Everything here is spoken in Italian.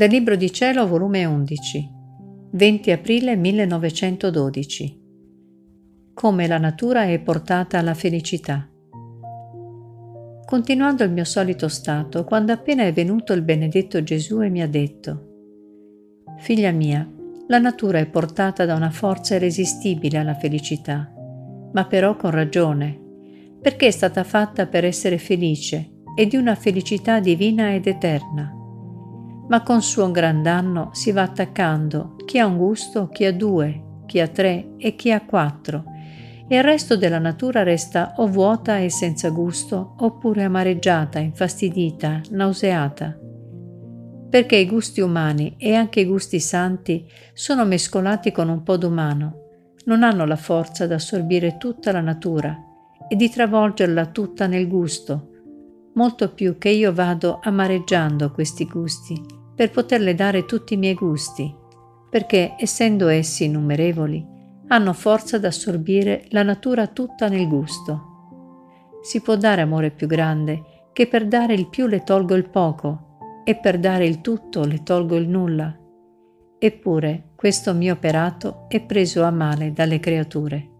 Dal Libro di Cielo, volume 11, 20 aprile 1912. Come la natura è portata alla felicità. Continuando il mio solito stato, quando appena è venuto il benedetto Gesù e mi ha detto, Figlia mia, la natura è portata da una forza irresistibile alla felicità, ma però con ragione, perché è stata fatta per essere felice e di una felicità divina ed eterna ma con suo gran danno si va attaccando chi ha un gusto, chi ha due, chi ha tre e chi ha quattro, e il resto della natura resta o vuota e senza gusto, oppure amareggiata, infastidita, nauseata. Perché i gusti umani e anche i gusti santi sono mescolati con un po' d'umano, non hanno la forza di assorbire tutta la natura e di travolgerla tutta nel gusto, molto più che io vado amareggiando questi gusti per poterle dare tutti i miei gusti, perché, essendo essi innumerevoli, hanno forza ad assorbire la natura tutta nel gusto. Si può dare amore più grande che per dare il più le tolgo il poco e per dare il tutto le tolgo il nulla. Eppure questo mio operato è preso a male dalle creature.